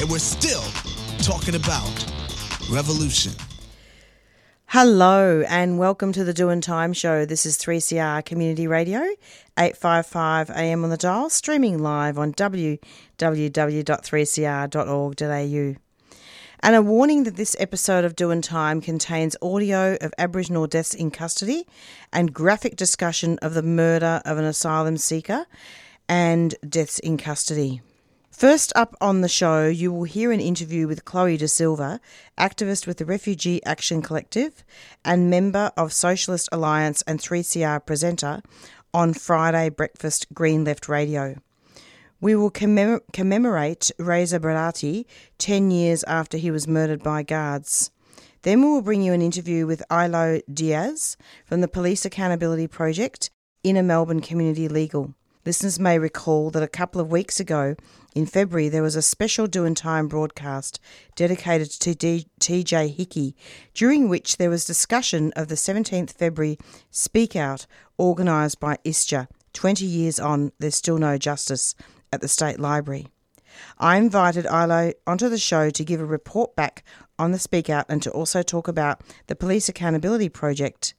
and we're still talking about revolution. Hello and welcome to the Doing Time Show. This is 3CR Community Radio, 855 AM on the dial, streaming live on www.3cr.org.au. And a warning that this episode of Doing Time contains audio of Aboriginal deaths in custody and graphic discussion of the murder of an asylum seeker and deaths in custody. First up on the show, you will hear an interview with Chloe De Silva, activist with the Refugee Action Collective and member of Socialist Alliance and 3CR presenter on Friday Breakfast Green Left Radio. We will commem- commemorate Reza Barati 10 years after he was murdered by guards. Then we will bring you an interview with Ilo Diaz from the Police Accountability Project, Inner Melbourne Community Legal. Listeners may recall that a couple of weeks ago, in February, there was a special Doing Time broadcast dedicated to TJ Hickey, during which there was discussion of the 17th February Speak Out organised by ISJA. 20 years on, there's still no justice at the State Library. I invited Ilo onto the show to give a report back on the Speak Out and to also talk about the Police Accountability Project.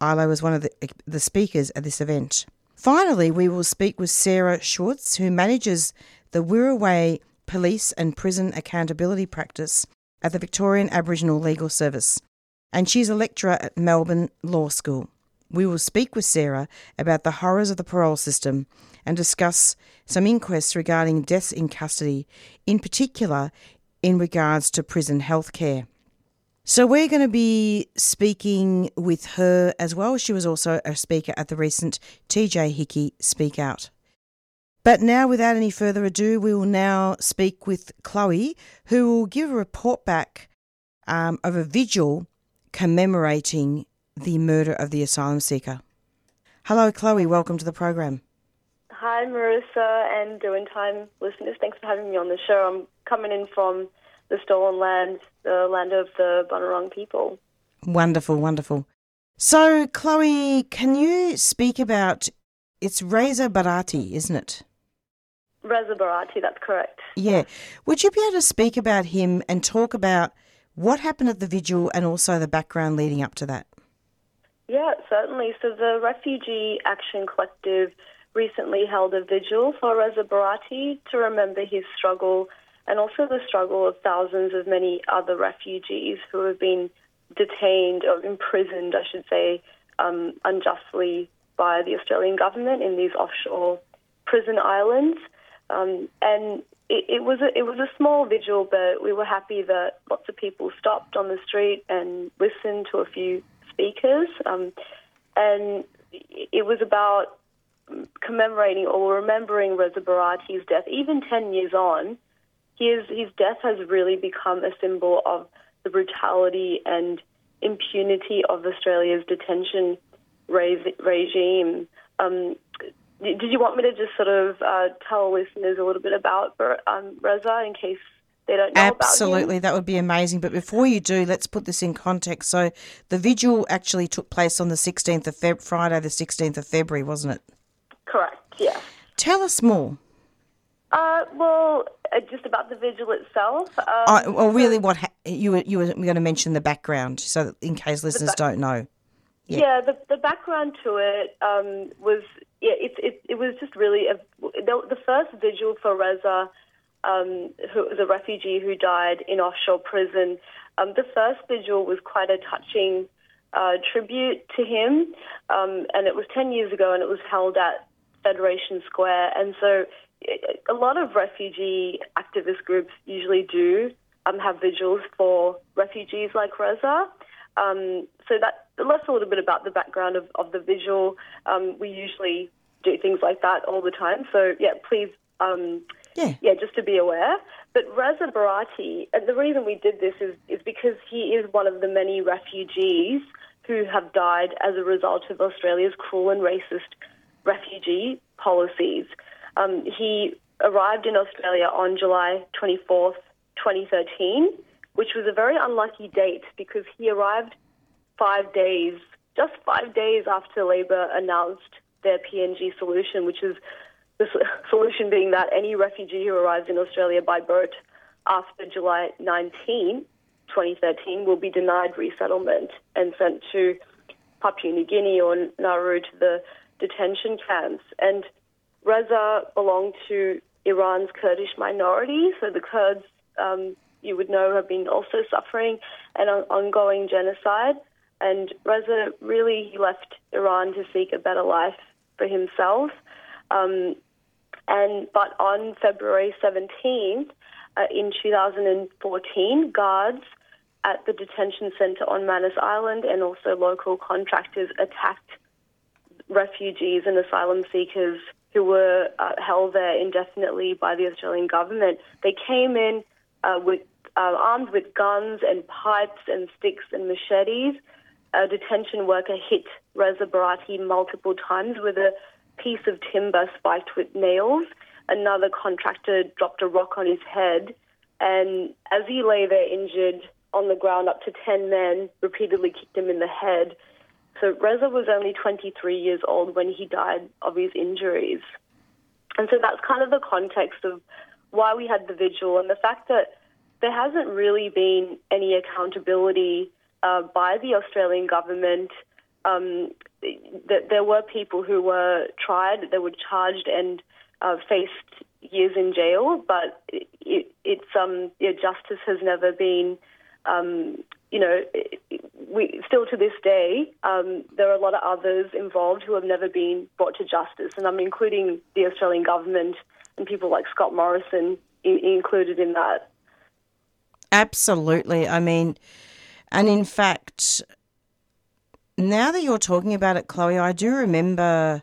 Ilo was one of the, the speakers at this event. Finally, we will speak with Sarah Schwartz, who manages the Wirraway Police and Prison Accountability Practice at the Victorian Aboriginal Legal Service, and she's a lecturer at Melbourne Law School. We will speak with Sarah about the horrors of the parole system and discuss some inquests regarding deaths in custody, in particular in regards to prison health care. So we're going to be speaking with her as well. She was also a speaker at the recent TJ Hickey Speak Out. But now, without any further ado, we will now speak with Chloe, who will give a report back um, of a vigil commemorating the murder of the asylum seeker. Hello, Chloe. Welcome to the program. Hi, Marissa and Doing Time listeners. Thanks for having me on the show. I'm coming in from the stolen land, the land of the Bunurong people. Wonderful, wonderful. So, Chloe, can you speak about it's Reza Barati, isn't it? Reza Barati, that's correct. Yeah. Would you be able to speak about him and talk about what happened at the vigil and also the background leading up to that? Yeah, certainly. So, the Refugee Action Collective recently held a vigil for Reza Barati to remember his struggle and also the struggle of thousands of many other refugees who have been detained or imprisoned, I should say, um, unjustly by the Australian government in these offshore prison islands. Um, and it, it, was a, it was a small vigil, but we were happy that lots of people stopped on the street and listened to a few speakers. Um, and it was about commemorating or remembering Reza Barati's death, even 10 years on his his death has really become a symbol of the brutality and impunity of Australia's detention re- regime. Um, did you want me to just sort of uh, tell listeners a little bit about um, Reza in case they don't know Absolutely, that would be amazing. But before you do, let's put this in context. So the vigil actually took place on the 16th of Feb- Friday, the 16th of February, wasn't it? Correct, yeah. Tell us more. Uh, well, uh, just about the vigil itself. Um, uh, well, really, what ha- you were you were going to mention the background, so in case listeners ba- don't know. Yeah, yeah the, the background to it um, was yeah, it, it it was just really a, the, the first vigil for Reza um, who was a refugee who died in offshore prison. Um, the first vigil was quite a touching uh, tribute to him, um, and it was 10 years ago, and it was held at Federation Square. And so, a lot of refugee activist groups usually do um, have vigils for refugees like Reza. Um, so that that's a little bit about the background of, of the vigil. Um, we usually do things like that all the time. So yeah, please, um, Yeah. yeah, just to be aware. But Reza Barati, and the reason we did this is is because he is one of the many refugees who have died as a result of Australia's cruel and racist refugee policies. Um, he arrived in Australia on July 24th, 2013, which was a very unlucky date because he arrived five days, just five days after Labor announced their PNG solution, which is the solution being that any refugee who arrives in Australia by boat after July 19, 2013, will be denied resettlement and sent to Papua New Guinea or Nauru to the detention camps. And Reza belonged to Iran's Kurdish minority, so the Kurds, um, you would know, have been also suffering an ongoing genocide. And Reza really left Iran to seek a better life for himself. Um, and but on February 17th, uh, in 2014, guards at the detention centre on Manus Island and also local contractors attacked refugees and asylum seekers who were uh, held there indefinitely by the Australian government. They came in uh, with uh, armed with guns and pipes and sticks and machetes. A detention worker hit Reza Barati multiple times with a piece of timber spiked with nails. Another contractor dropped a rock on his head, and as he lay there injured on the ground, up to 10 men repeatedly kicked him in the head. So Reza was only 23 years old when he died of his injuries. And so that's kind of the context of why we had the vigil and the fact that there hasn't really been any accountability uh, by the Australian government. Um, that there were people who were tried, they were charged and uh, faced years in jail, but it, it, it's um, yeah, justice has never been um, you know, we still to this day, um, there are a lot of others involved who have never been brought to justice, and I'm including the Australian government and people like Scott Morrison in, included in that. Absolutely. I mean, and in fact, now that you're talking about it, Chloe, I do remember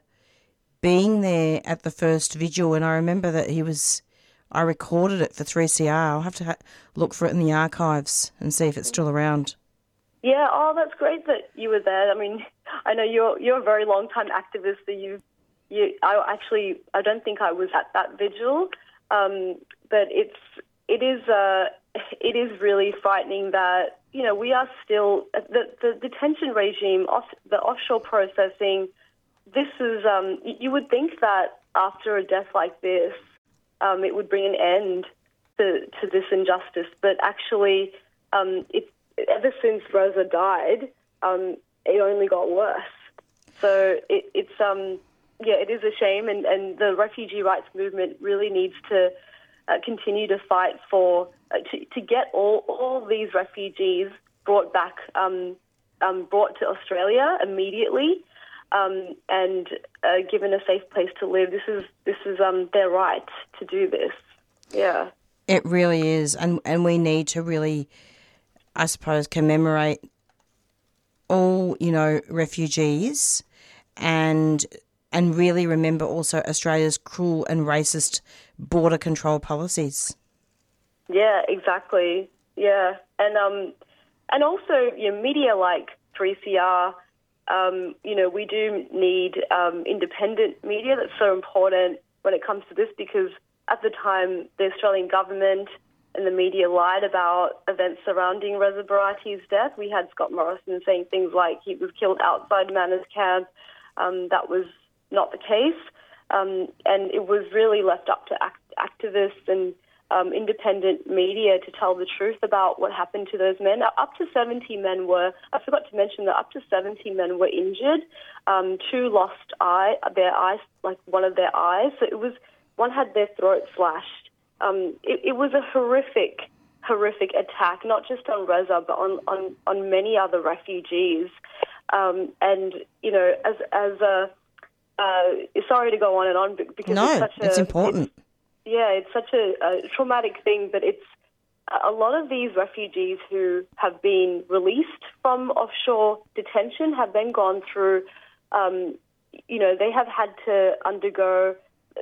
being there at the first vigil, and I remember that he was. I recorded it for 3CR. I'll have to ha- look for it in the archives and see if it's still around. Yeah, oh, that's great that you were there. I mean, I know you're you're a very long time activist. That you, you, I actually, I don't think I was at that vigil, um, but it's it is uh, it is really frightening that you know we are still the the detention regime, off, the offshore processing. This is um, you would think that after a death like this, um, it would bring an end to, to this injustice, but actually, um, it, ever since Reza died, um, it only got worse. So it, it's um, yeah, it is a shame, and, and the refugee rights movement really needs to uh, continue to fight for uh, to, to get all all these refugees brought back, um, um, brought to Australia immediately. Um, and uh, given a safe place to live, this is this is um, their right to do this. Yeah. It really is, and and we need to really, I suppose, commemorate all you know refugees, and and really remember also Australia's cruel and racist border control policies. Yeah, exactly. Yeah, and um, and also you know, media like 3CR. Um, you know, we do need um, independent media. That's so important when it comes to this because at the time the Australian government and the media lied about events surrounding Reza Barati's death. We had Scott Morrison saying things like he was killed outside Manus camp. Um, that was not the case, um, and it was really left up to act- activists and um, independent media to tell the truth about what happened to those men. Up to 70 men were, I forgot to mention that up to 70 men were injured. Um, two lost eye, their eyes, like one of their eyes. So it was, one had their throat slashed um, it, it was a horrific, horrific attack, not just on Reza, but on, on, on many other refugees. Um, and, you know, as, as a, uh, sorry to go on and on because no, it's such a, it's important. It's, yeah, it's such a, a traumatic thing, but it's a lot of these refugees who have been released from offshore detention have then gone through, um, you know, they have had to undergo,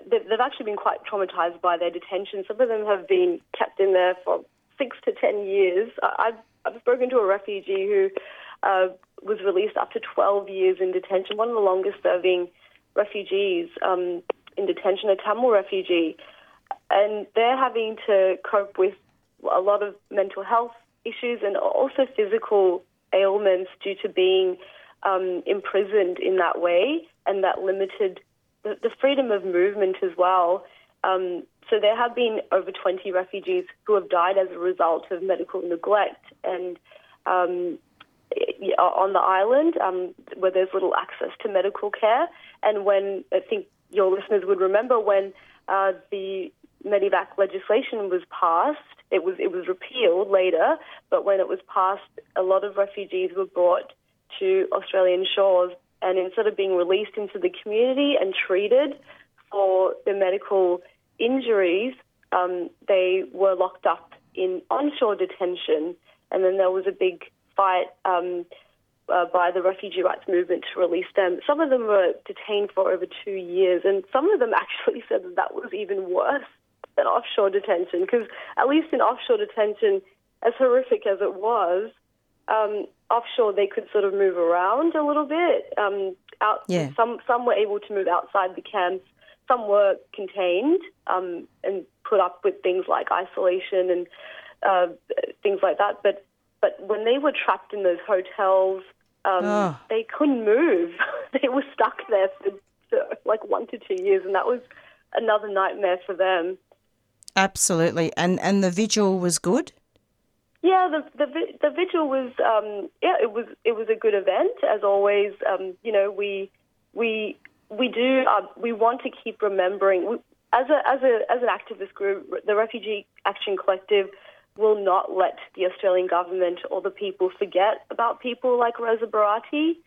they've, actually been quite traumatized by their detention. Some of them have been kept in there for six to ten years. I've, I've spoken to a refugee who uh, was released after 12 years in detention, one of the longest serving refugees um, in detention, a Tamil refugee. And they're having to cope with a lot of mental health issues and also physical ailments due to being um, imprisoned in that way and that limited the, the freedom of movement as well. Um, so there have been over 20 refugees who have died as a result of medical neglect and um, on the island um, where there's little access to medical care. And when I think your listeners would remember when uh, the Medevac legislation was passed, it was it was repealed later, but when it was passed, a lot of refugees were brought to Australian shores, and instead of being released into the community and treated for their medical injuries, um, they were locked up in onshore detention, and then there was a big fight. Um, uh, by the refugee rights movement to release them. Some of them were detained for over two years, and some of them actually said that that was even worse than offshore detention because at least in offshore detention, as horrific as it was, um, offshore they could sort of move around a little bit. Um, out, yeah. Some some were able to move outside the camps. Some were contained um, and put up with things like isolation and uh, things like that. But but when they were trapped in those hotels, um, oh. they couldn't move. they were stuck there for, for like one to two years, and that was another nightmare for them. Absolutely, and and the vigil was good. Yeah, the the the vigil was um, yeah it was it was a good event as always. Um, you know we we we do uh, we want to keep remembering we, as a as a as an activist group, the Refugee Action Collective will not let the Australian government or the people forget about people like Reza Barati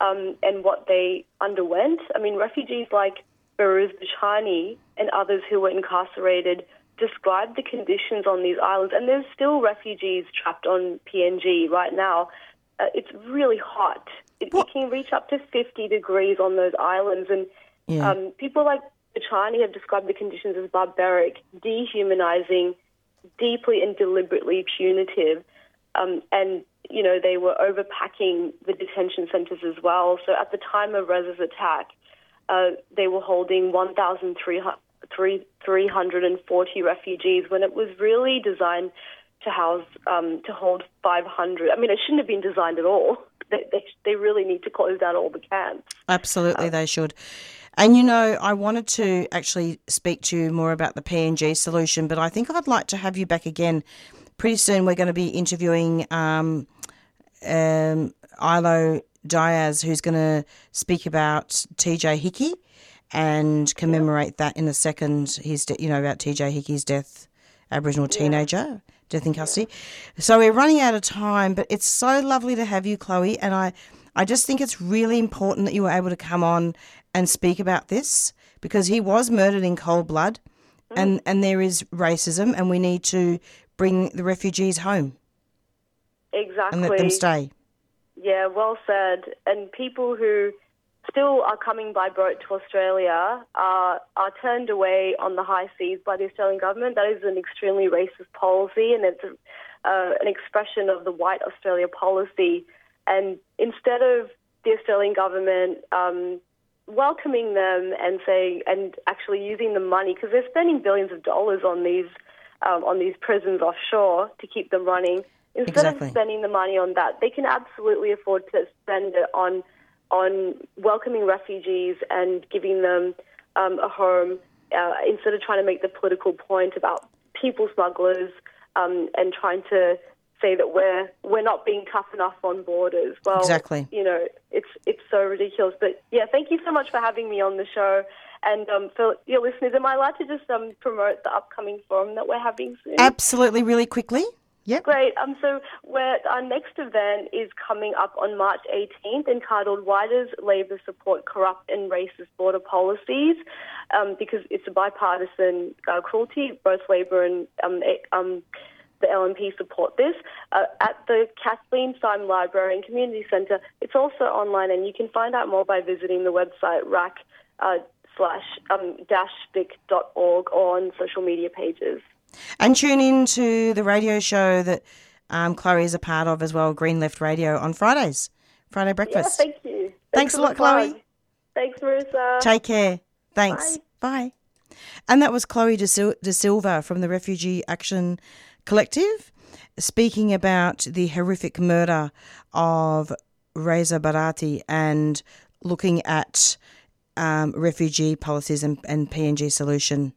um, and what they underwent. I mean, refugees like Behrouz Boochani and others who were incarcerated described the conditions on these islands, and there's still refugees trapped on PNG right now. Uh, it's really hot. It, it, can reach up to 50 degrees on those islands, and yeah. um, people like Boochani have described the conditions as barbaric, dehumanizing, deeply and deliberately punitive, um, and you know they were overpacking the detention centers as well. So at the time of Reza's attack, uh, they were holding 1,300 three, 340 refugees when it was really designed to house, um, to hold 500. I mean, it shouldn't have been designed at all. They, they, they really need to close down all the camps. Absolutely, um, they should. And you know, I wanted to actually speak to you more about the PNG solution, but I think I'd like to have you back again. Pretty soon, we're going to be interviewing um, um, Ilo Diaz, who's going to speak about TJ Hickey and commemorate that in a second. His, de- you know, about TJ Hickey's death, Aboriginal teenager, death in custody. So we're running out of time, but it's so lovely to have you, Chloe, and I, I just think it's really important that you were able to come on and speak about this because he was murdered in cold blood, mm. and and there is racism, and we need to bring the refugees home. Exactly. And let them stay. Yeah, well said. And people who still are coming by boat to Australia are, are turned away on the high seas by the Australian government. That is an extremely racist policy, and it's a, uh, an expression of the white Australia policy. And instead of the Australian government um, welcoming them and saying and actually using the money because they're spending billions of dollars on these um, on these prisons offshore to keep them running. Instead exactly. of spending the money on that, they can absolutely afford to spend it on on welcoming refugees and giving them um, a home uh, instead of trying to make the political point about people smugglers um, and trying to say that we're we're not being tough enough on borders. Well, Exactly. You know, it's it's so ridiculous. But yeah, thank you so much for having me on the show. And um, for your listeners, am I allowed to just um, promote the upcoming forum that we're having soon? Absolutely, really quickly. Yep. Great. Um, so our next event is coming up on March 18th, entitled "Why Does Labor Support Corrupt and Racist Border Policies?" Um, because it's a bipartisan uh, cruelty. Both Labor and um, um, the LNP support this uh, at the Kathleen Syme Library and Community Centre. It's also online, and you can find out more by visiting the website rack. uh, slash um, dash vic.org or on social media pages. And tune in to the radio show that um, Chloe is a part of as well, Green Left Radio, on Fridays, Friday Yeah, breakfast. thank you. Thanks for a lot, Chloe. plug. Thanks, Marissa. Take care. Thanks. Bye. And that was Chloe De, Sil- De Silva from the Refugee Action Collective speaking about the horrific murder of Reza Barati and looking at um, refugee policies and, and PNG solution.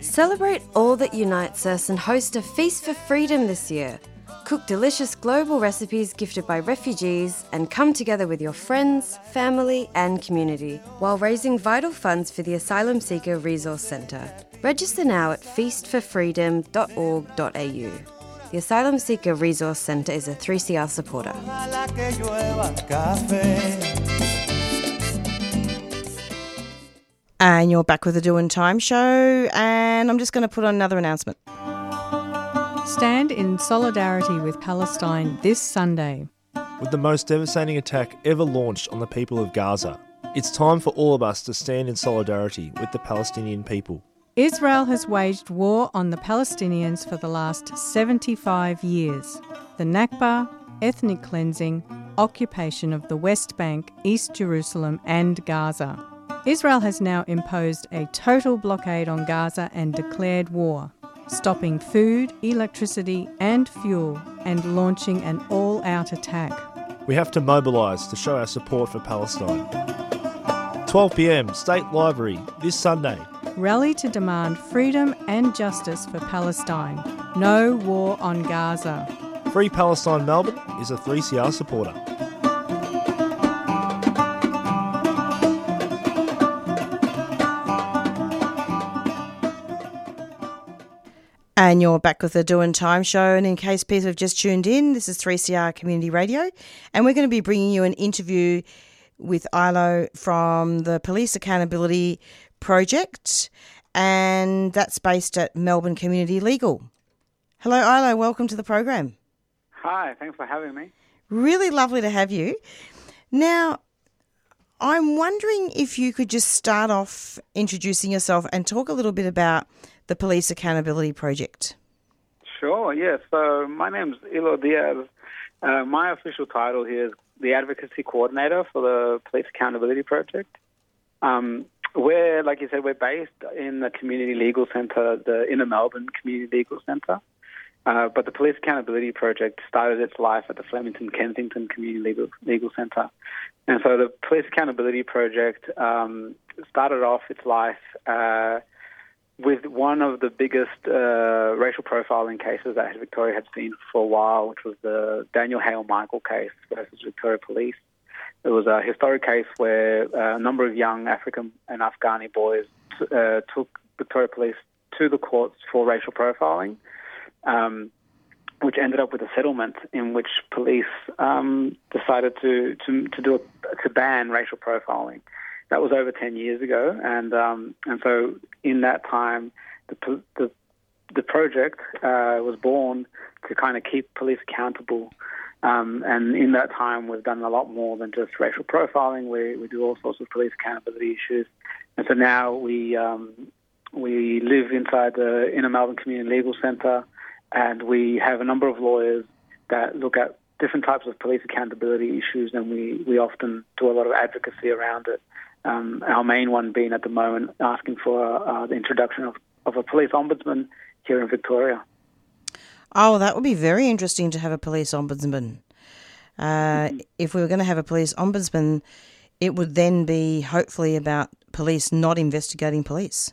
Celebrate all that unites us and host a Feast for Freedom this year. Cook delicious global recipes gifted by refugees and come together with your friends, family, and community while raising vital funds for the Asylum Seeker Resource Centre. Register now at feastforfreedom.org.au. The Asylum Seeker Resource Centre is a 3CR supporter. And you're back with the Doing Time show, and I'm just going to put on another announcement. Stand in solidarity with Palestine this Sunday. with the most devastating attack ever launched on the people of Gaza. It's time for all of us to stand in solidarity with the Palestinian people. Israel has waged war on the Palestinians for the last 75 years. The Nakba, ethnic cleansing, occupation of the West Bank, East Jerusalem, and Gaza. Israel has now imposed a total blockade on Gaza and declared war, stopping food, electricity, and fuel, and launching an all out attack. We have to mobilise to show our support for Palestine. 12 pm, State Library, this Sunday. Rally to demand freedom and justice for Palestine. No war on Gaza. Free Palestine Melbourne is a 3CR supporter. And you're back with the Doing Time show. And in case people have just tuned in, this is 3CR Community Radio. And we're going to be bringing you an interview with Ilo from the Police Accountability Project. And that's based at Melbourne Community Legal. Hello, Ilo. Welcome to the program. Hi, thanks for having me. Really lovely to have you. Now, I'm wondering if you could just start off introducing yourself and talk a little bit about the Police Accountability Project. Sure, yeah. So my name's Ilo Diaz. Uh, my official title here is the Advocacy Coordinator for the Police Accountability Project. Um, we're, like you said, we're based in the Community Legal Centre, the Inner Melbourne Community Legal Centre. Uh, but the Police Accountability Project started its life at the Flemington Kensington Community Legal, Legal Centre. And so the Police Accountability Project um, started off its life uh, with one of the biggest uh, racial profiling cases that Victoria had seen for a while, which was the Daniel Haile-Michael case versus Victoria Police. It was a historic case where uh, a number of young African and Afghani boys uh, took Victoria Police to the courts for racial profiling, um, which ended up with a settlement in which police um, decided to, to, to do a, to ban racial profiling. That was over 10 years ago, and um, and so in that time, the the, the project uh, was born to kind of keep police accountable. Um, and in that time, we've done a lot more than just racial profiling. We we do all sorts of police accountability issues, and so now we um, we live inside the Inner Melbourne Community Legal Centre, and we have a number of lawyers that look at different types of police accountability issues, and we, we often do a lot of advocacy around it. Um, our main one being at the moment asking for uh, the introduction of, of a police ombudsman here in Victoria. Oh, that would be very interesting to have a police ombudsman. Uh, If we were going to have a police ombudsman, it would then be hopefully about police not investigating police.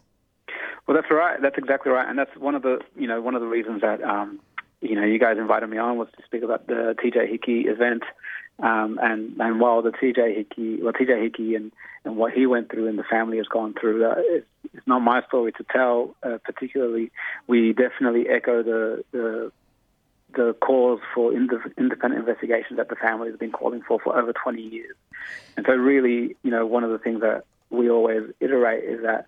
Well, that's right. That's exactly right, and that's one of the you know one of the reasons that um, you know you guys invited me on was to speak about the TJ Hickey event, um, and and while the TJ Hickey, well TJ Hickey and and what he went through and the family has gone through, uh, it's, it's not my story to tell. Uh, particularly, we definitely echo the the the calls for independent investigations that the family has been calling for for over 20 years. And so, really, you know, one of the things that we always iterate is that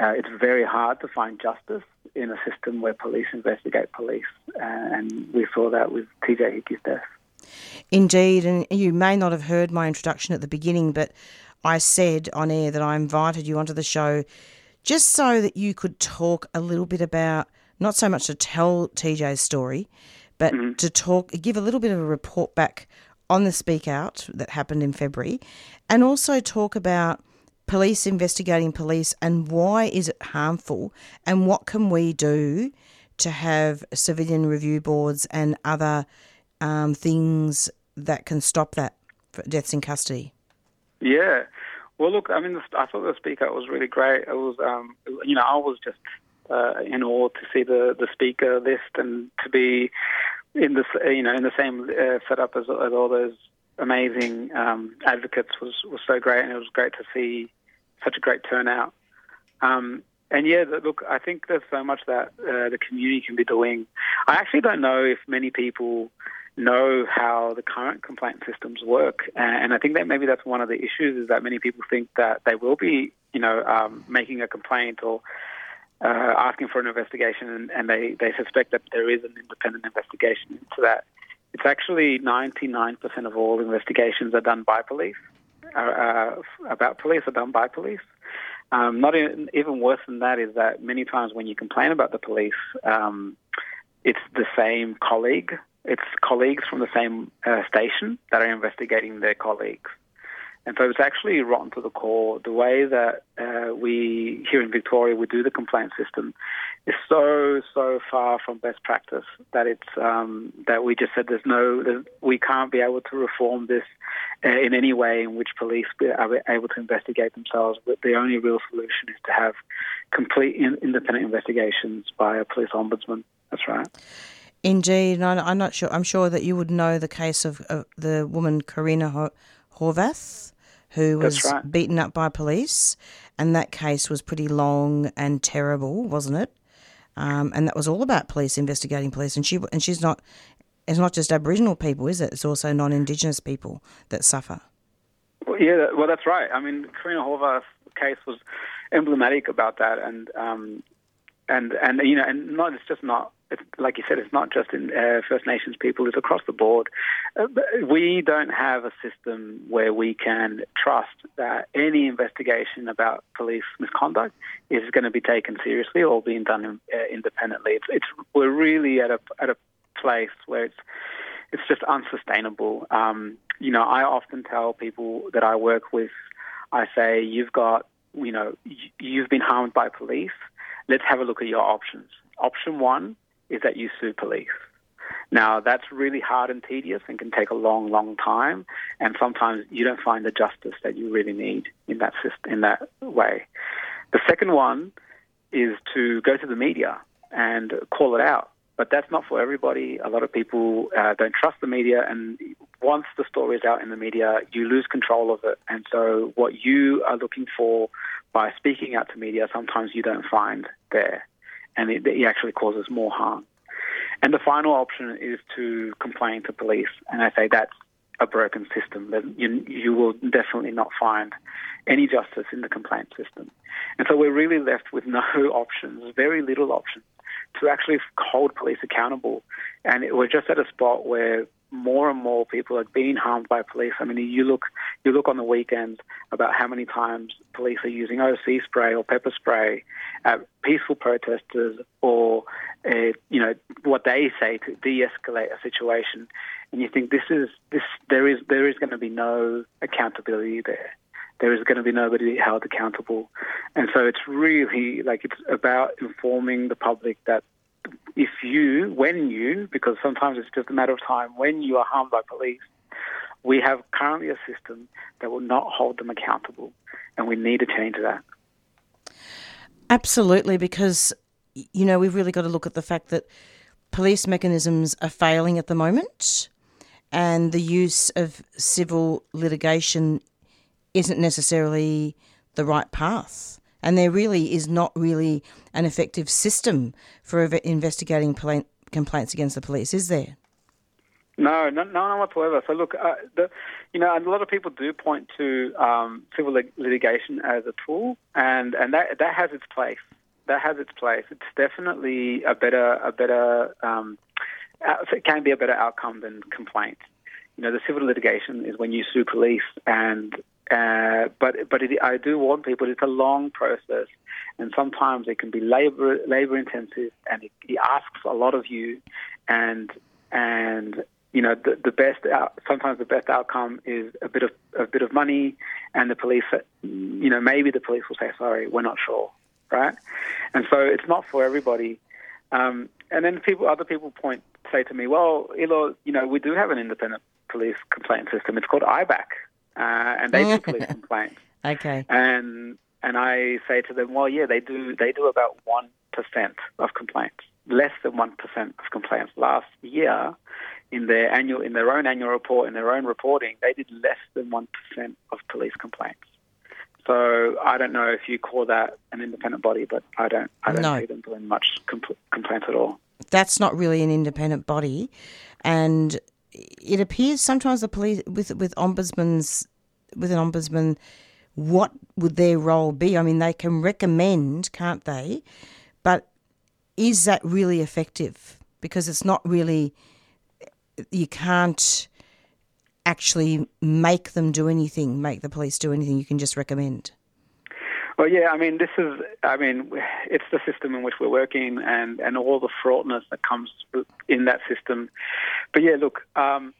uh, it's very hard to find justice in a system where police investigate police, and we saw that with TJ Hickey's death. Indeed, and you may not have heard my introduction at the beginning, but I said on air that I invited you onto the show just so that you could talk a little bit about not so much to tell TJ's story, but mm-hmm. to talk, give a little bit of a report back on the Speak Out that happened in February, and also talk about police investigating police and why is it harmful and what can we do to have civilian review boards and other um, things that can stop that deaths in custody. Yeah. Well, look, I mean, I thought the speaker was really great. It was, um, you know, I was just uh, in awe to see the, the speaker list and to be in the you know in the same uh, setup as, as all those amazing um, advocates was, was so great, and it was great to see such a great turnout. Um, and yeah, look, I think there's so much that uh, the community can be doing. I actually don't know if many people know how the current complaint systems work, and I think that maybe that's one of the issues is that many people think that they will be, you know, um, making a complaint or uh, asking for an investigation, and, and they, they suspect that there is an independent investigation into that. It's actually 99% of all investigations are done by police, uh, uh, about police are done by police. Um, not even, even, worse than that is that many times when you complain about the police, um, it's the same colleague. It's colleagues from the same uh, station that are investigating their colleagues. And so it's actually rotten to the core. The way that uh, we here in Victoria we do the complaint system is so so far from best practice that it's um, that we just said there's no we can't be able to reform this uh, in any way in which police are able to investigate themselves. But the only real solution is to have complete in, independent investigations by a police ombudsman. That's right. Indeed, I'm not sure. I'm sure that you would know the case of, of the woman Corinna Horvath who was right. beaten up by police, and that case was pretty long and terrible, wasn't it? Um, and that was all about police investigating police, and she and she's not. It's not just Aboriginal people, is it? It's also non-Indigenous people that suffer. Well, yeah, well, that's right. I mean, Corinna Horvath's case was emblematic about that, and um, and and you know, and not it's just not it's, like you said, it's not just in uh, First Nations people; it's across the board. Uh, we don't have a system where we can trust that any investigation about police misconduct is going to be taken seriously or being done in, uh, independently. It's, it's, we're really at a at a place where it's it's just unsustainable. Um, you know, I often tell people that I work with, I say, you've got, you know, you've been harmed by police. Let's have a look at your options. Option one is that you sue police. Now, that's really hard and tedious and can take a long, long time, and sometimes you don't find the justice that you really need in that system, in that way. The second one is to go to the media and call it out. But that's not for everybody. A lot of people uh, don't trust the media, and once the story is out in the media, you lose control of it. And so, what you are looking for by speaking out to media, sometimes you don't find there and it, it actually causes more harm. And the final option is to complain to police, and I say that's a broken system. That you, you will definitely not find any justice in the complaint system. And so we're really left with no options, very little options, to actually hold police accountable. And we're just at a spot where more and more people are being harmed by police. I mean, you look you look on the weekends about how many times police are using OC spray or pepper spray at peaceful protesters, or uh, you know what they say to de-escalate a situation. And you think this is this there is there is going to be no accountability there. There is going to be nobody held accountable, and so it's really like it's about informing the public that if you, when you, because sometimes it's just a matter of time, when you are harmed by police, we have currently a system that will not hold them accountable, and we need to change that. Absolutely, because you know we've really got to look at the fact that police mechanisms are failing at the moment, and the use of civil litigation isn't necessarily the right path. And there really is not really an effective system for investigating pla- complaints against the police, is there? No, no, no, whatsoever. So look, uh, the, you know, a lot of people do point to um, civil lit- litigation as a tool, and and that that has its place. That has its place. It's definitely a better a better um, it can be a better outcome than complaint. You know, the civil litigation is when you sue police, and uh, but but it, I do warn people it's a long process, and sometimes it can be labor labor intensive, and it, it asks a lot of you, and and you know the, the best out, sometimes the best outcome is a bit of a bit of money, and the police, you know, maybe the police will say sorry, we're not sure, right? And so it's not for everybody. Um, and then people, other people point say to me, well, Ilo, you know, we do have an independent police complaint system. It's called IBAC, uh, and they do police complaints. Okay. And and I say to them, well, yeah, they do. They do about one percent of complaints, less than one percent of complaints. Last year, in their annual, in their own annual report, in their own reporting, they did less than one percent of police complaints. So I don't know if you call that an independent body, but I don't. I don't No. see them doing much compl- complaints at all. that's not really an independent body, and it appears sometimes the police with with ombudsman's with an ombudsman, what would their role be? I mean, they can recommend, can't they? But is that really effective? Because it's not really. You can't actually make them do anything, make the police do anything. You can just recommend. Well, yeah, I mean, this is, I mean, it's the system in which we're working and, and all the fraughtness that comes in that system. But yeah, look, um,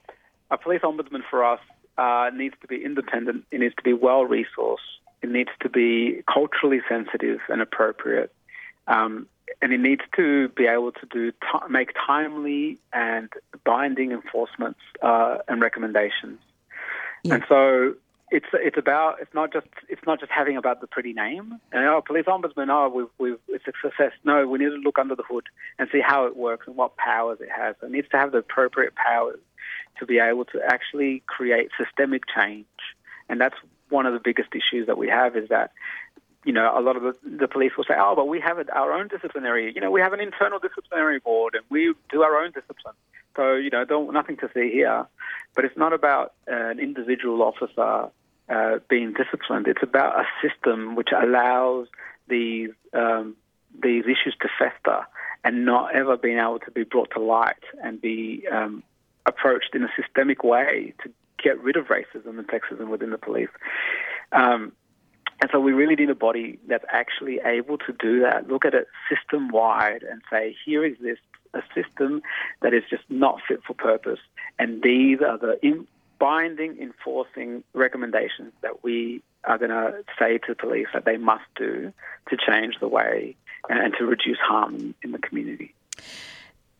a police ombudsman for us uh, needs to be independent, it needs to be well resourced, it needs to be culturally sensitive and appropriate. Um, and it needs to be able to do ti make timely and binding enforcements uh, and recommendations. Yeah. And so it's it's about it's not just it's not just having about the pretty name. And oh, police ombudsman, oh, we've we've it's a success. No, we need to look under the hood and see how it works and what powers it has. It needs to have the appropriate powers to be able to actually create systemic change. And that's one of the biggest issues that we have is that you know, a lot of the, the police will say, oh, but we have our own disciplinary, you know, we have an internal disciplinary board and we do our own discipline. So, you know, don't, nothing to see here. But it's not about an individual officer uh, being disciplined. It's about a system which allows these, um, these issues to fester and not ever being able to be brought to light and be um, approached in a systemic way to get rid of racism and sexism within the police. Um, and so we really need a body that's actually able to do that, look at it system wide and say, here exists a system that is just not fit for purpose. And these are the in- binding, enforcing recommendations that we are going to say to police that they must do to change the way and, to reduce harm in the community.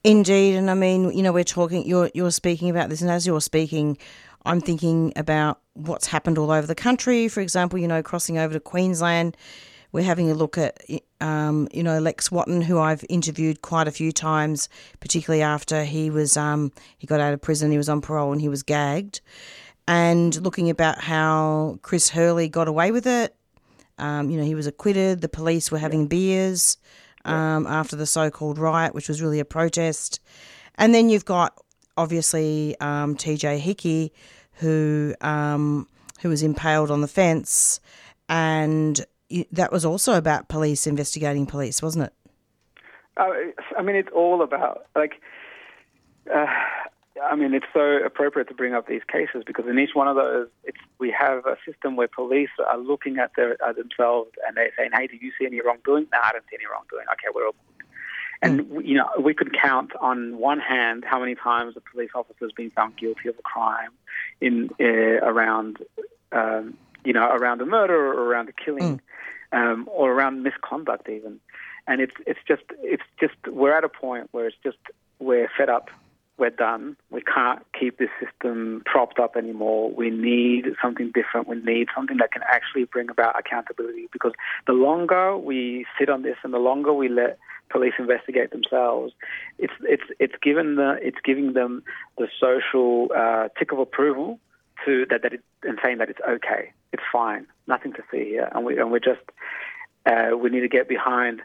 Indeed, and I mean, you know, we're talking. You're you're speaking about this, and as you're speaking, I'm thinking about what's happened all over the country. For example, you know, crossing over to Queensland, we're having a look at, um, you know, Lex Wotton, who I've interviewed quite a few times, particularly after he was um, he got out of prison, he was on parole, and he was gagged, and looking about how Chris Hurley got away with it. Um, you know, he was acquitted. The police were having beers um, after the so-called riot, which was really a protest. And then you've got obviously um, TJ Hickey, who um, who was impaled on the fence, and that was also about police investigating police, wasn't it? Uh, I mean, it's all about like. Uh, I mean, it's so appropriate to bring up these cases because in each one of those, it's we have a system where police are looking at, their, at themselves and they're saying, "Hey, do you see any wrongdoing? No, I don't see any wrongdoing. Okay, we're all good." And we- you know, we could count on one hand how many times a police officer has been found guilty of a crime in uh, around, um, you know, around a murder or around a killing, um, or around misconduct even. And it's it's just it's just we're at a point where it's just we're fed up we're done. We can't keep this system propped up anymore. We need something different. We need something that can actually bring about accountability because the longer we sit on this and the longer we let police investigate themselves, it's it's it's given the it's giving them the social uh, tick of approval to that that it, and saying that it's okay, it's fine, nothing to see here, and we and we're just uh, we need to get behind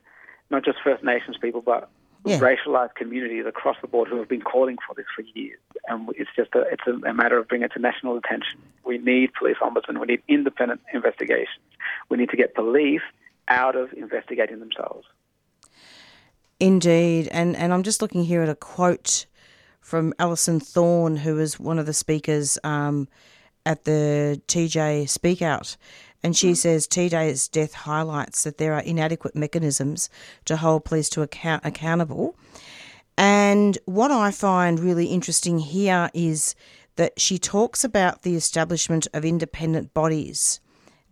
not just First Nations people, but Yeah. racialized communities across the board who have been calling for this for years. And it's just a, it's a, matter of bringing it to national attention. We need police ombudsmen. We need independent investigations. We need to get police out of investigating themselves. Indeed, and and I'm just looking here at a quote from Alison Thorne, who is one of the speakers um, at the TJ Speak Out, and she says TJ's death highlights that there are inadequate mechanisms to hold police to account accountable. And what I find really interesting here is that she talks about the establishment of independent bodies.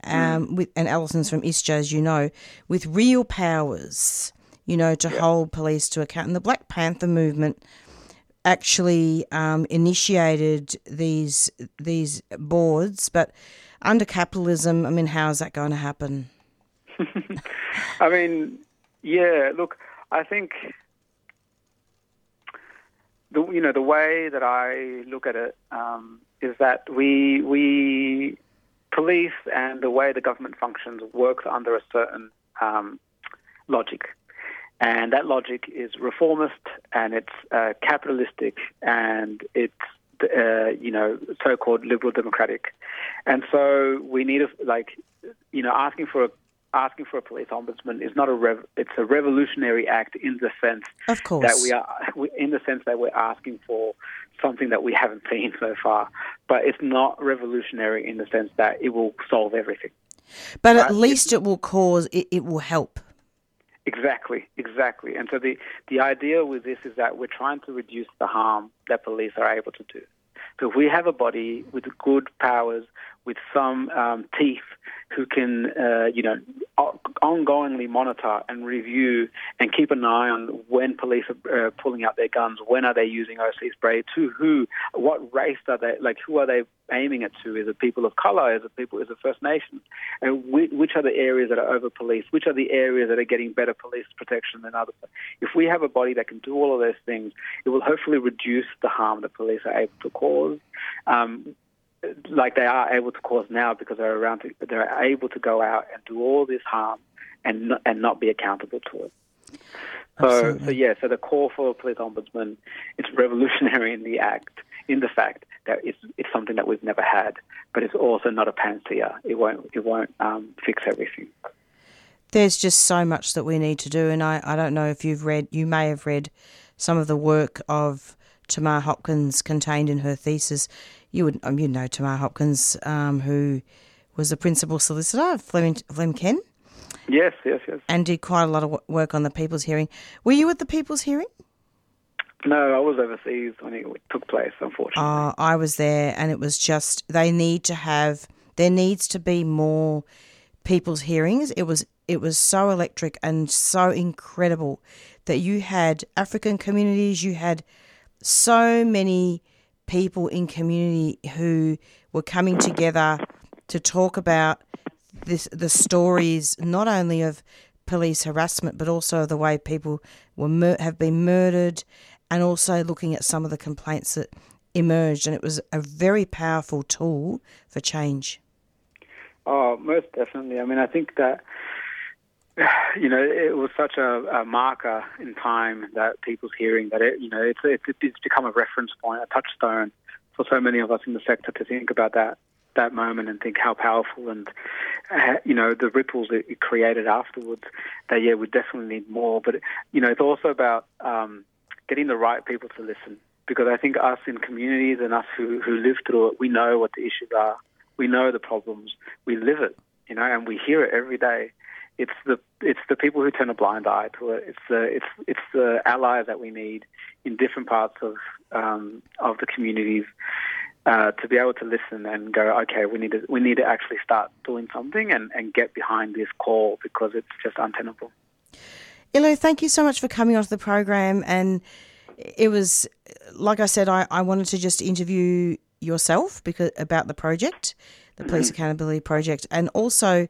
Um, with, and Alison's from ISJA, as you know, with real powers, you know, to hold police to account. And the Black Panther movement actually um, initiated these these boards, but under capitalism, I mean, how is that going to happen? I mean, yeah. Look, I think the you know the way that I look at it um, is that we we police and the way the government functions works under a certain um, logic, and that logic is reformist and it's uh, capitalistic and it's uh, you know so-called liberal democratic, and so we need a, like you know asking for a asking for a police ombudsman is not a rev- it's a revolutionary act in the sense Of course. that we are in the sense that we're asking for something that we haven't seen so far but it's not revolutionary in the sense that it will solve everything But at Right. least it will cause, it, it will help. Exactly, exactly. And so the, the idea with this is that we're trying to reduce the harm that police are able to do. So if we have a body with good powers, with some um, teeth, who can, uh, you know, ongoingly monitor and review and keep an eye on when police are uh, pulling out their guns, when are they using OC spray, to who, what race are they, like who are they aiming it to? Is it people of color? Is it people? Is it First Nations? And whi- which are the areas that are over policed? Which are the areas that are getting better police protection than others? If we have a body that can do all of those things, it will hopefully reduce the harm that police are able to cause. Um, like they are able to cause now because they're around to, they're able to go out and do all this harm and not, and not be accountable to it. So, so yeah, so the call for a police ombudsman it's revolutionary in the act, in the fact that it's it's something that we've never had, but it's also not a panacea. It won't it won't um, fix everything. There's just so much that we need to do, and I, I don't know if you've read, you may have read some of the work of Tamar Hopkins contained in her thesis. You would, um, you know Tamar Hopkins, um, who was the principal solicitor of Flem, Flem Ken Yes, yes, yes. and did quite a lot of work on the People's Hearing. Were you at the People's Hearing? No, I was overseas when it took place. Unfortunately, Uh, I was there, and it was just they need to have there needs to be more people's hearings. It was it was so electric and so incredible that you had African communities, you had so many people in community who were coming together to talk about this the stories not only of police harassment but also the way people were mur- have been murdered and also looking at some of the complaints that emerged and it was a very powerful tool for change Oh, most definitely. I mean, I think that you know it was such a, a marker in time that people's hearing that it you know it's, it's become a reference point, a touchstone for so many of us in the sector to think about that that moment and think how powerful and uh, you know the ripples it, it created afterwards. That yeah, we definitely need more, but you know it's also about um, getting the right people to listen because I think us in communities and us who who live through it, we know what the issues are we know the problems, we live it, you know, and we hear it every day. It's the it's the people who turn a blind eye to it. It's the it's it's the allies that we need in different parts of um, of the communities uh, to be able to listen and go, okay, we need to we need to actually start doing something and, and get behind this call because it's just untenable. Ilo, thank you so much for coming onto the program and it was like I said, I, I wanted to just interview yourself because about the project, the police accountability project, and also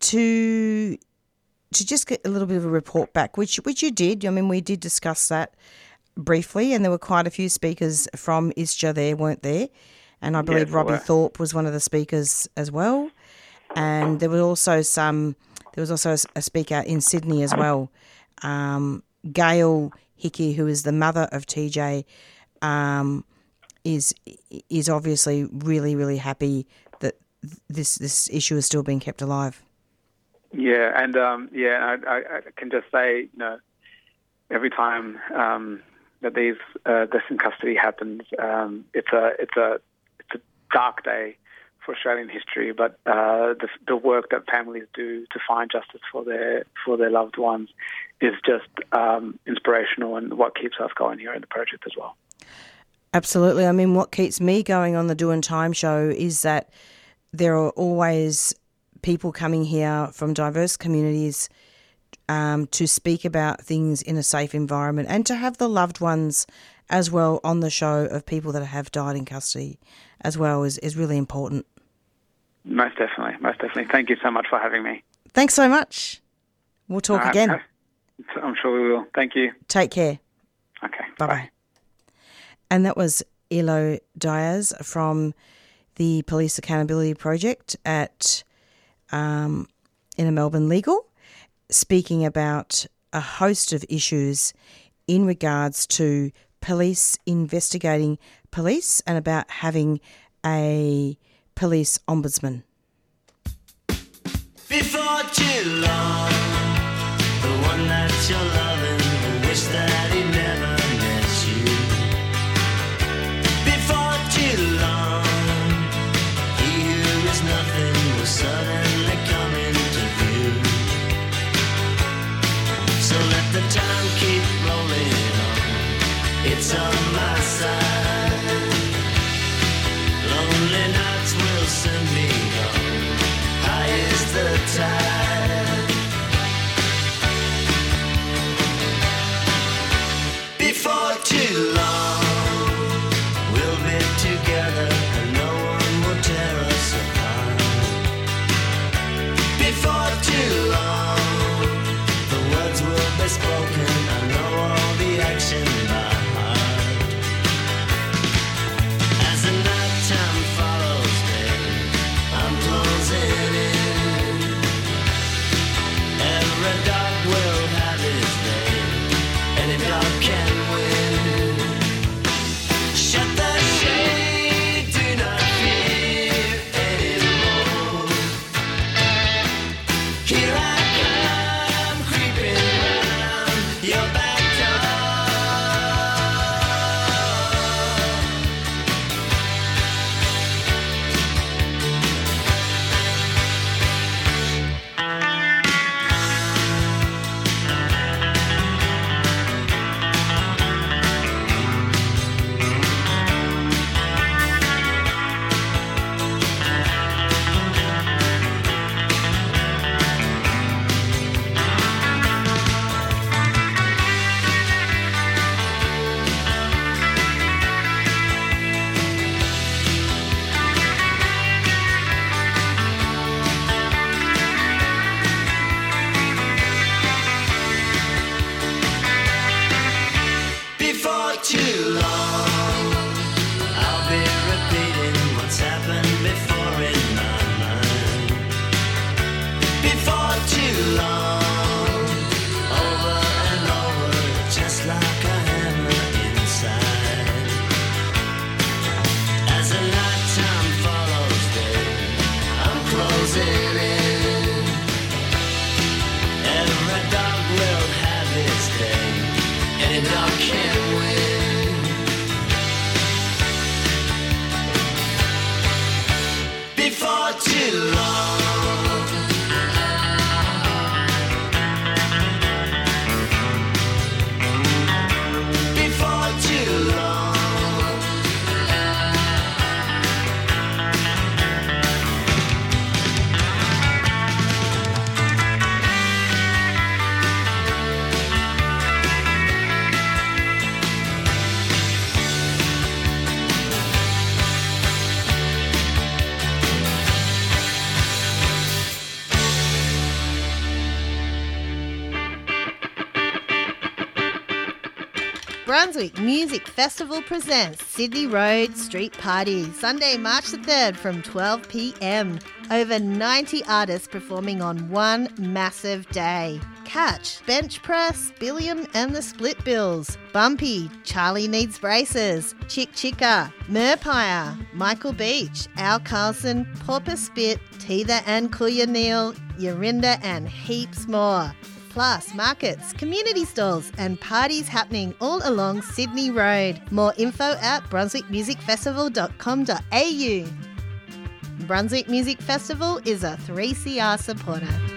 to to just get a little bit of a report back, which which you did. I mean, we did discuss that briefly, and there were quite a few speakers from ISJA there, weren't there? And I believe there Robbie were. Thorpe was one of the speakers as well. And there were also some. There was also a speaker in Sydney as well. Um, Gail Hickey, who is the mother of TJ, um, is is obviously really really happy that this this issue is still being kept alive. Yeah, and um, yeah, I, I, can just say, you know, every time um, that these uh, this in custody happens, um, it's a it's a it's a dark day for Australian history. But uh, the the work that families do to find justice for their for their loved ones is just um, inspirational and what keeps us going here in the project as well. Absolutely. I mean, what keeps me going on the Doing Time show is that there are always people coming here from diverse communities um, to speak about things in a safe environment and to have the loved ones as well on the show of people that have died in custody as well is, is really important. Most definitely, most definitely. Thank you so much for having me. Thanks so much. We'll talk right, again. I'm sure we will. Thank you. Take care. Okay. Bye bye. And that was Ilo Diaz from the Police Accountability Project at um, a Melbourne Legal, speaking about a host of issues in regards to police investigating police and about having a police ombudsman. Before too long, the one that you're loving Music Festival presents Sydney Road Street Party, Sunday, March the 3rd from 12 pm. Over 90 artists performing on one massive day. Catch Bench Press, Billiam and the Split Bills, Bumpy, Charlie Needs Braces, Chick Chica, Merpire, Michael Beach, Al Carlson, Pauper Spit, Teether and Kuya Neal, Yorinda, and heaps more. Plus, markets, community stalls, and parties happening all along Sydney Road. More info at brunswickmusicfestival.com.au. Brunswick Music Festival is a 3CR supporter.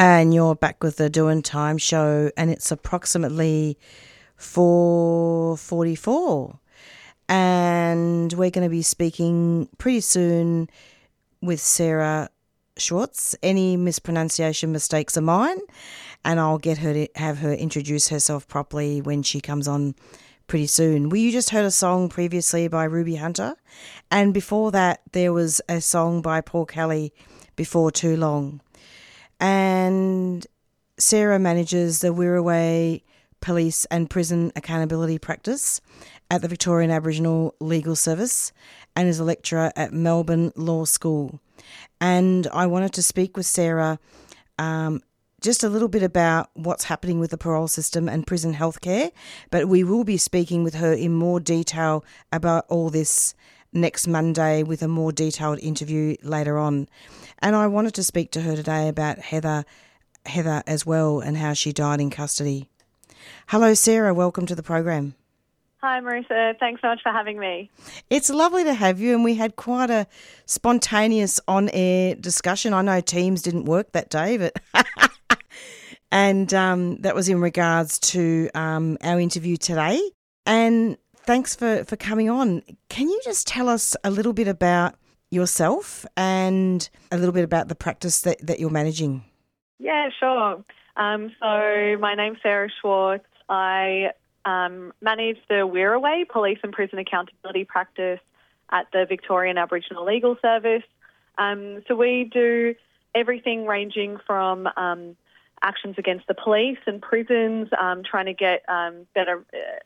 And you're back with the Doing Time show, and it's approximately 4:44, and we're going to be speaking pretty soon with Sarah Schwartz. Any mispronunciation mistakes are mine, and I'll get her to have her introduce herself properly when she comes on pretty soon. Well, you just heard a song previously by Ruby Hunter, and before that, there was a song by Paul Kelly, Before Too Long. And Sarah manages the Wirraway Police and Prison Accountability Practice at the Victorian Aboriginal Legal Service and is a lecturer at Melbourne Law School. And I wanted to speak with Sarah um, just a little bit about what's happening with the parole system and prison healthcare, but we will be speaking with her in more detail about all this next Monday with a more detailed interview later on. And I wanted to speak to her today about Heather, Heather as well, and how she died in custody. Hello, Sarah. Welcome to the program. Hi, Marissa. Thanks so much for having me. It's lovely to have you, and we had quite a spontaneous on air discussion. I know Teams didn't work that day, but. and um, that was in regards to um, our interview today. And thanks for, for coming on. Can you just tell us a little bit about yourself and a little bit about the practice that, that you're managing? Yeah, sure. Um, so my name's Sarah Schwartz. I um, manage the Wirraway Police and Prison Accountability Practice at the Victorian Aboriginal Legal Service. Um, so we do everything ranging from um, actions against the police and prisons, um, trying to get um, better uh,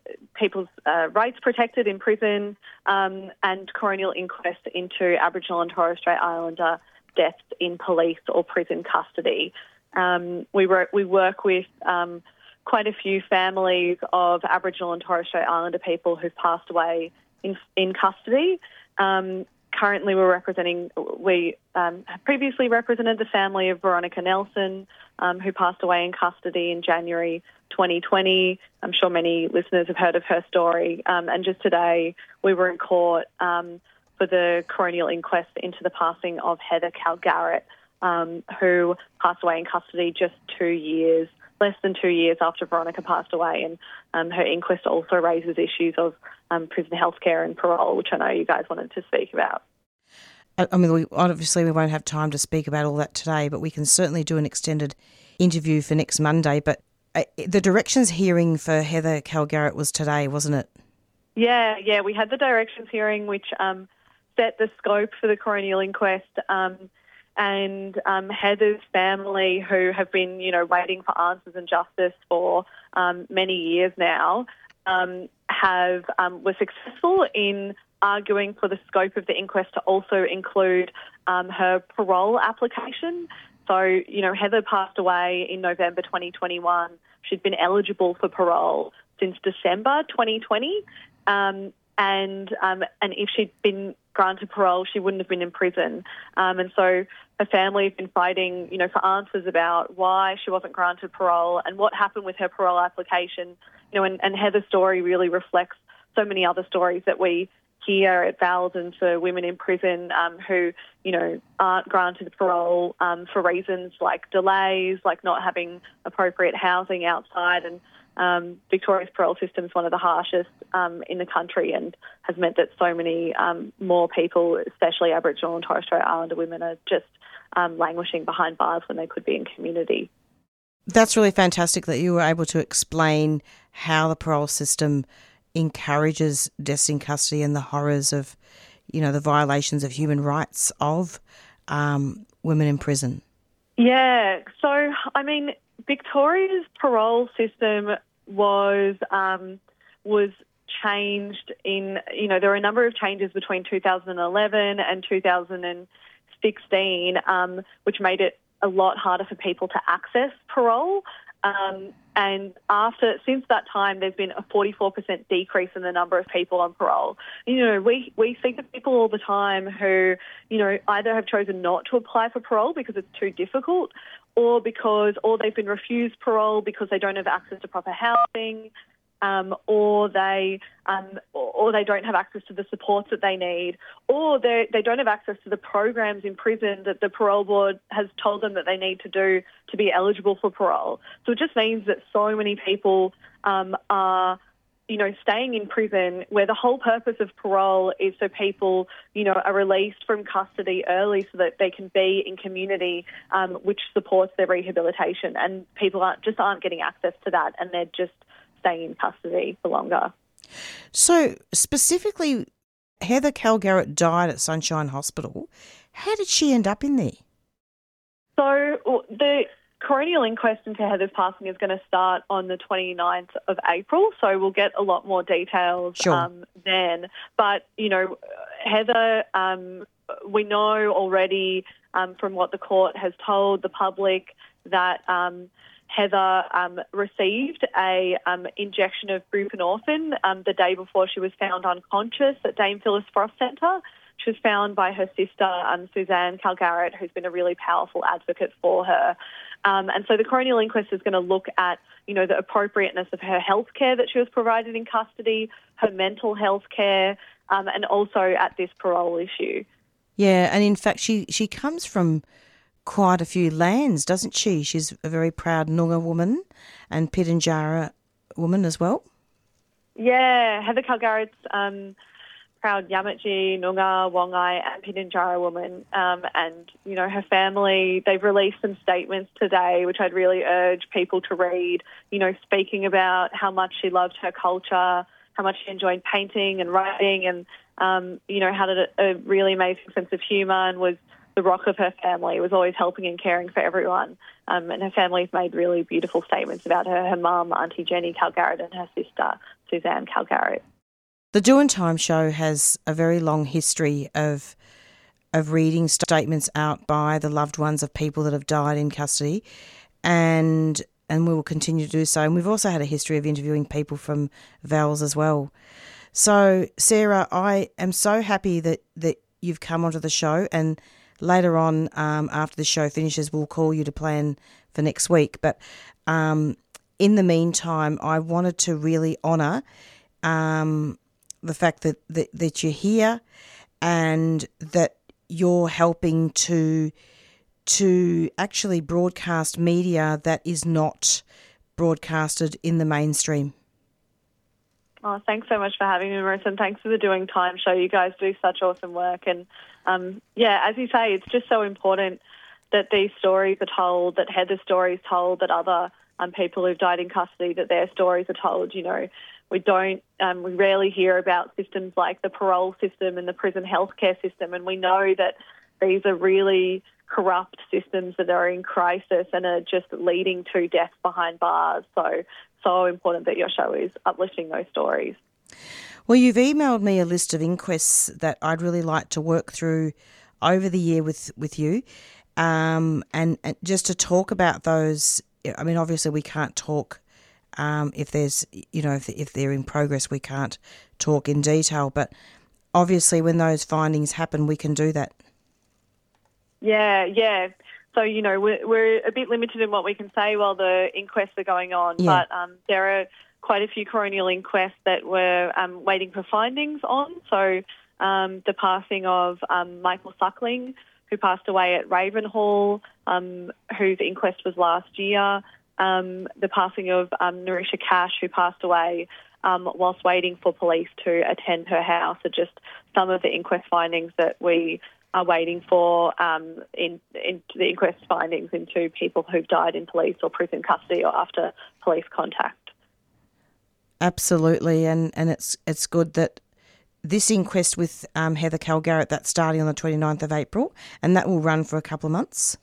people's uh, rights protected in prison, um, and coronial inquest into Aboriginal and Torres Strait Islander deaths in police or prison custody. Um, we, work, we work with um, quite a few families of Aboriginal and Torres Strait Islander people who've passed away in, in custody. Um, currently, we're representing, we um, previously represented the family of Veronica Nelson, um, who passed away in custody in January 2020. I'm sure many listeners have heard of her story. Um, and just today, we were in court um, for the coronial inquest into the passing of Heather Calgaret, um, who passed away in custody just two years less than two years after Veronica passed away, and um, her inquest also raises issues of um, prison healthcare and parole, which I know you guys wanted to speak about. I mean, we, obviously, we won't have time to speak about all that today, but we can certainly do an extended interview for next Monday. But uh, the directions hearing for Heather Calgaret was today, wasn't it? Yeah, yeah, we had the directions hearing, which um, set the scope for the coronial inquest. Um, and um, Heather's family, who have been, you know, waiting for answers and justice for um, many years now, um, have um, were successful in arguing for the scope of the inquest to also include um, her parole application. So, you know, Heather passed away in November 2021. She'd been eligible for parole since December 2020. Um, and and if she'd been granted parole, she wouldn't have been in prison. Um, and so her family have been fighting, you know, for answers about why she wasn't granted parole and what happened with her parole application. You know, and, and Heather's story really reflects so many other stories that we hear at VALS and for women in prison um, who, you know, aren't granted parole um, for reasons like delays, like not having appropriate housing outside and um, Victoria's parole system is one of the harshest um, in the country and has meant that so many um, more people, especially Aboriginal and Torres Strait Islander women, are just um, languishing behind bars when they could be in community. That's really fantastic that you were able to explain how the parole system encourages deaths in custody and the horrors of, you know, the violations of human rights of um, women in prison. Yeah. So, I mean, Victoria's parole system was um, was changed in you know there were a number of changes between 2011 and 2016, um, which made it a lot harder for people to access parole. Um, and after since that time, there's been a 44% decrease in the number of people on parole. You know, we we speak to people all the time who you know either have chosen not to apply for parole because it's too difficult, or because or they've been refused parole because they don't have access to proper housing, um, or they um, or they don't have access to the supports that they need, or they they don't have access to the programs in prison that the parole board has told them that they need to do to be eligible for parole. So it just means that so many people um, are you know, staying in prison where the whole purpose of parole is so people, you know, are released from custody early so that they can be in community, um, which supports their rehabilitation. And people aren't just aren't getting access to that, and they're just staying in custody for longer. So specifically, Heather Calgaret died at Sunshine Hospital. How did she end up in there? So the coronial inquest into Heather's passing is going to start on the 29th of April, so we'll get a lot more details Sure. um, then. But, you know, Heather, um, we know already um, from what the court has told the public that um, Heather um, received a um, injection of buprenorphine um, the day before she was found unconscious at Dame Phyllis Frost Centre. She was found by her sister, um, Suzanne Calgaret, who's been a really powerful advocate for her. Um, and so the coronial inquest is going to look at, you know, the appropriateness of her health care that she was provided in custody, her mental health care, um, and also at this parole issue. Yeah, and in fact, she she comes from quite a few lands, doesn't she? She's a very proud Noongar woman and Pitjantjatjara woman as well. Yeah, Heather Calgaret's um, proud Yamatji, Noongar, Wongai, and Pitjantjatjara woman. Um, and, you know, her family, they've released some statements today, which I'd really urge people to read, you know, speaking about how much she loved her culture, how much she enjoyed painting and writing, and, um, you know, had a, a really amazing sense of humour and was the rock of her family, was always helping and caring for everyone. Um, and her family's made really beautiful statements about her, her mum, Auntie Jenny Calgaret, and her sister, Suzanne Calgaret. The Doing Time show has a very long history of of reading statements out by the loved ones of people that have died in custody, and and we will continue to do so. And we've also had a history of interviewing people from VALS as well. So, Sarah, I am so happy that that you've come onto the show, and later on, um, after the show finishes, we'll call you to plan for next week. But um, in the meantime, I wanted to really honour um, the fact that, that, that you're here and that you're helping to to actually broadcast media that is not broadcasted in the mainstream. Oh, thanks so much for having me, Marissa, and thanks for the Doing Time show. You guys do such awesome work, and um, yeah, as you say, it's just so important that these stories are told, that Heather's story is told, that other um, people who've died in custody, that their stories are told. You know, we don't, um, we rarely hear about systems like the parole system and the prison healthcare system, and we know that these are really corrupt systems that are in crisis and are just leading to death behind bars. So, so important that your show is uplifting those stories. Well, you've emailed me a list of inquests that I'd really like to work through over the year with with you, um, and, and just to talk about those. I mean, obviously, we can't talk um, if there's you know if if they're in progress, we can't talk in detail. But obviously, when those findings happen, we can do that. Yeah, yeah. So, you know, we're, we're a bit limited in what we can say while the inquests are going on, Yeah. but um, there are quite a few coronial inquests that we're um, waiting for findings on. So, um, the passing of um, Michael Suckling, who passed away at Ravenhall, um, whose inquest was last year, um, the passing of um, Narisha Cash, who passed away um, whilst waiting for police to attend her house, are just some of the inquest findings that we are waiting for um, in, in the inquest findings into people who've died in police or prison custody or after police contact. Absolutely, and and it's it's good that this inquest with um, Heather Calgaret that's starting on the 29th of April, and that will run for a couple of months.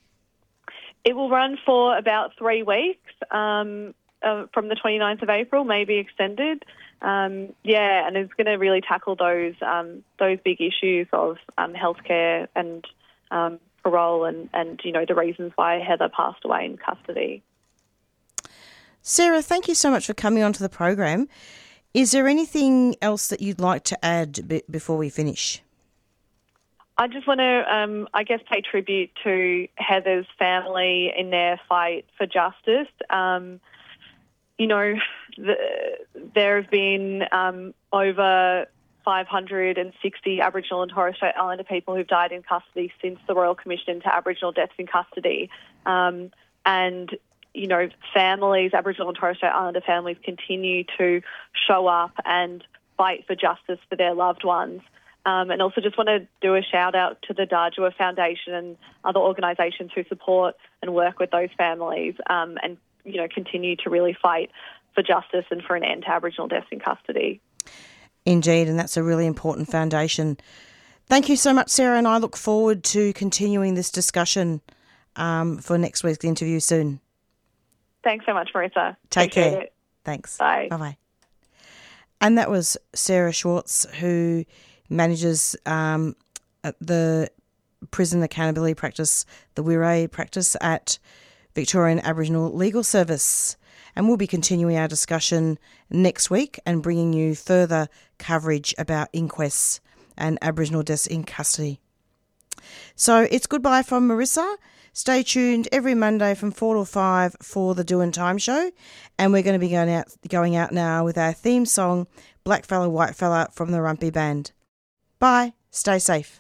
It will run for about three weeks um, uh, from the 29th of April, maybe extended. Um, yeah, and it's going to really tackle those um, those big issues of um, healthcare and um, parole, and, and you know the reasons why Heather passed away in custody. Sarah, thank you so much for coming onto the program. Is there anything else that you'd like to add be- before we finish? I just want to, um, I guess, pay tribute to Heather's family in their fight for justice. Um, you know, the, there have been um, over 560 Aboriginal and Torres Strait Islander people who've died in custody since the Royal Commission into Aboriginal Deaths in Custody. Um, and, you know, families, Aboriginal and Torres Strait Islander families continue to show up and fight for justice for their loved ones. Um, and also just want to do a shout out to the Dhadjowa Foundation and other organisations who support and work with those families um, and, you know, continue to really fight for justice and for an end to Aboriginal deaths in custody. Indeed, and that's a really important foundation. Thank you so much, Sarah, and I look forward to continuing this discussion um, for next week's interview soon. Thanks so much, Marissa. Take Appreciate care. it. Thanks. Bye. Bye bye. And that was Sarah Schwartz, who manages um, uh, the prison accountability practice, the WIRE practice at Victorian Aboriginal Legal Service. And we'll be continuing our discussion next week and bringing you further coverage about inquests and Aboriginal deaths in custody. So it's goodbye from Marissa. Stay tuned every Monday from 4 to 5 for the Doing Time show. And we're going to be going out, going out now with our theme song, "Blackfella Whitefella from the Warumpi Band. Bye. Stay safe.